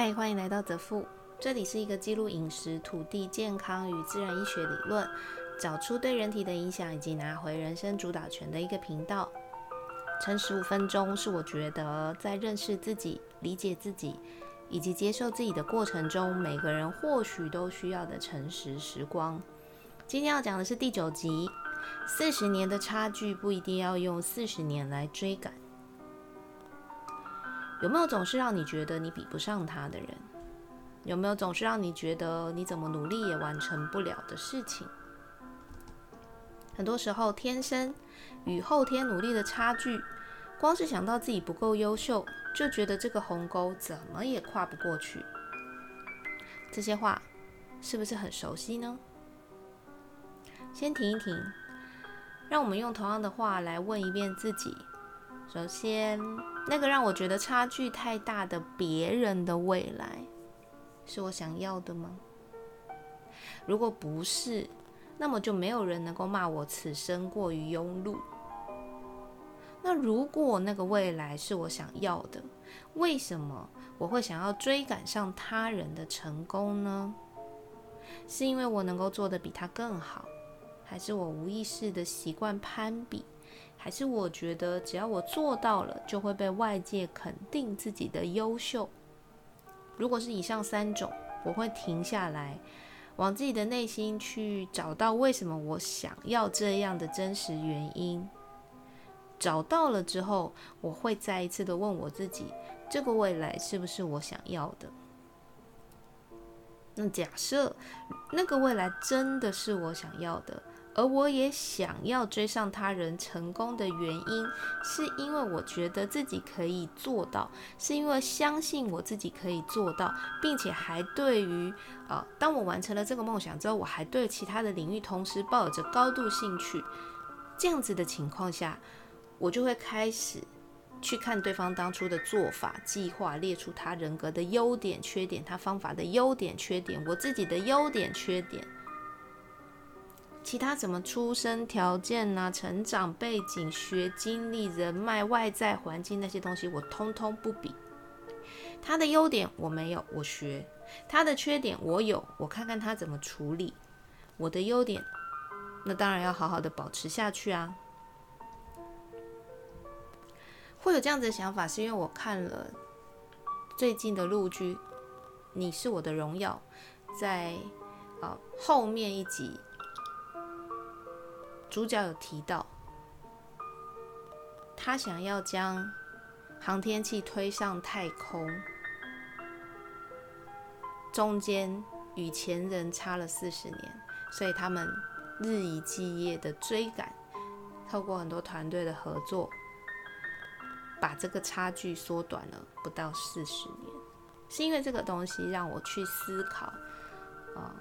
嗨，欢迎来到泽富，这里是一个记录饮食、土地、健康与自然医学理论，找出对人体的影响，以及拿回人生主导权的一个频道。撑十五分钟是我觉得在认识自己、理解自己以及接受自己的过程中，每个人或许都需要的诚实时光。今天要讲的是第九集：四十年的差距不一定要用四十年来追赶。有没有总是让你觉得你比不上他的人？有没有总是让你觉得你怎么努力也完成不了的事情？很多时候，天生与后天努力的差距，光是想到自己不够优秀，就觉得这个鸿沟怎么也跨不过去。这些话是不是很熟悉呢？先停一停，让我们用同样的话来问一遍自己。首先，那个让我觉得差距太大的别人的未来，是我想要的吗？如果不是，那么就没有人能够骂我此生过于庸碌。那如果那个未来是我想要的，为什么我会想要追赶上他人的成功呢？是因为我能够做的比他更好，还是我无意识的习惯攀比？还是我觉得，只要我做到了，就会被外界肯定自己的优秀。如果是以上三种，我会停下来，往自己的内心去找到为什么我想要这样的真实原因。找到了之后，我会再一次的问我自己：这个未来是不是我想要的？那假设那个未来真的是我想要的。而我也想要追上他人成功的原因，是因为我觉得自己可以做到，是因为相信我自己可以做到，并且还对于呃，当我完成了这个梦想之后，我还对其他的领域同时抱有着高度兴趣。这样子的情况下，我就会开始去看对方当初的做法、计划，列出他人格的优点、缺点，他方法的优点、缺点，我自己的优点、缺点。其他怎么出生条件呐、成长背景、学经历、人脉、外在环境那些东西，我通通不比。他的优点我没有，我学；他的缺点我有，我看看他怎么处理。我的优点，那当然要好好的保持下去啊。会有这样子的想法，是因为我看了最近的陆剧《你是我的荣耀》，在啊后面一集。主角有提到，他想要将航天器推上太空，中间与前人差了四十年，所以他们日以继夜的追赶，透过很多团队的合作，把这个差距缩短了不到四十年。是因为这个东西让我去思考，啊，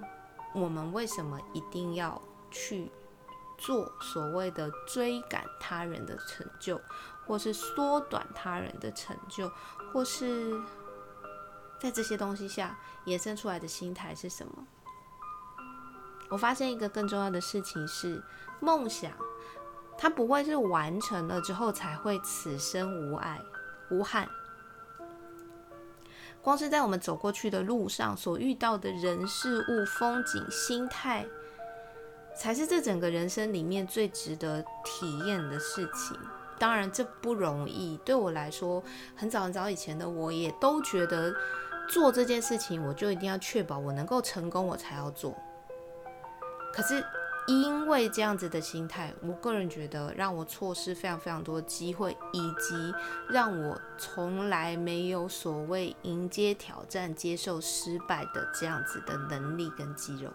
我们为什么一定要去？做所谓的追赶他人的成就，或是缩短他人的成就，或是在这些东西下衍生出来的心态是什么？我发现一个更重要的事情是，梦想它不会是完成了之后才会此生无碍无憾。光是在我们走过去的路上所遇到的人事物、风景、心态。才是这整个人生里面最值得体验的事情。当然，这不容易。对我来说，很早很早以前的我也都觉得做这件事情，我就一定要确保我能够成功，我才要做。可是因为这样子的心态，我个人觉得让我错失非常非常多机会，以及让我从来没有所谓迎接挑战、接受失败的这样子的能力跟肌肉。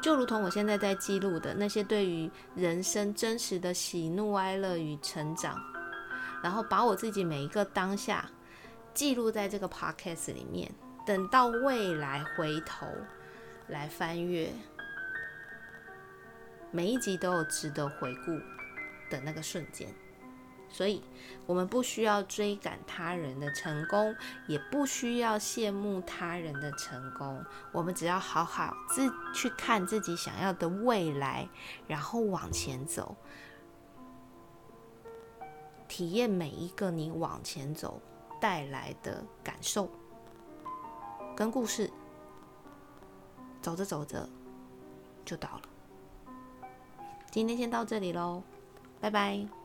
就如同我现在在记录的那些对于人生真实的喜怒哀乐与成长，然后把我自己每一个当下记录在这个 podcast 里面，等到未来回头来翻阅，每一集都有值得回顾的那个瞬间。所以，我们不需要追赶他人的成功，也不需要羡慕他人的成功。我们只要好好自去看自己想要的未来，然后往前走。体验每一个你往前走带来的感受跟故事。走着走着就到了。今天先到这里喽，拜拜。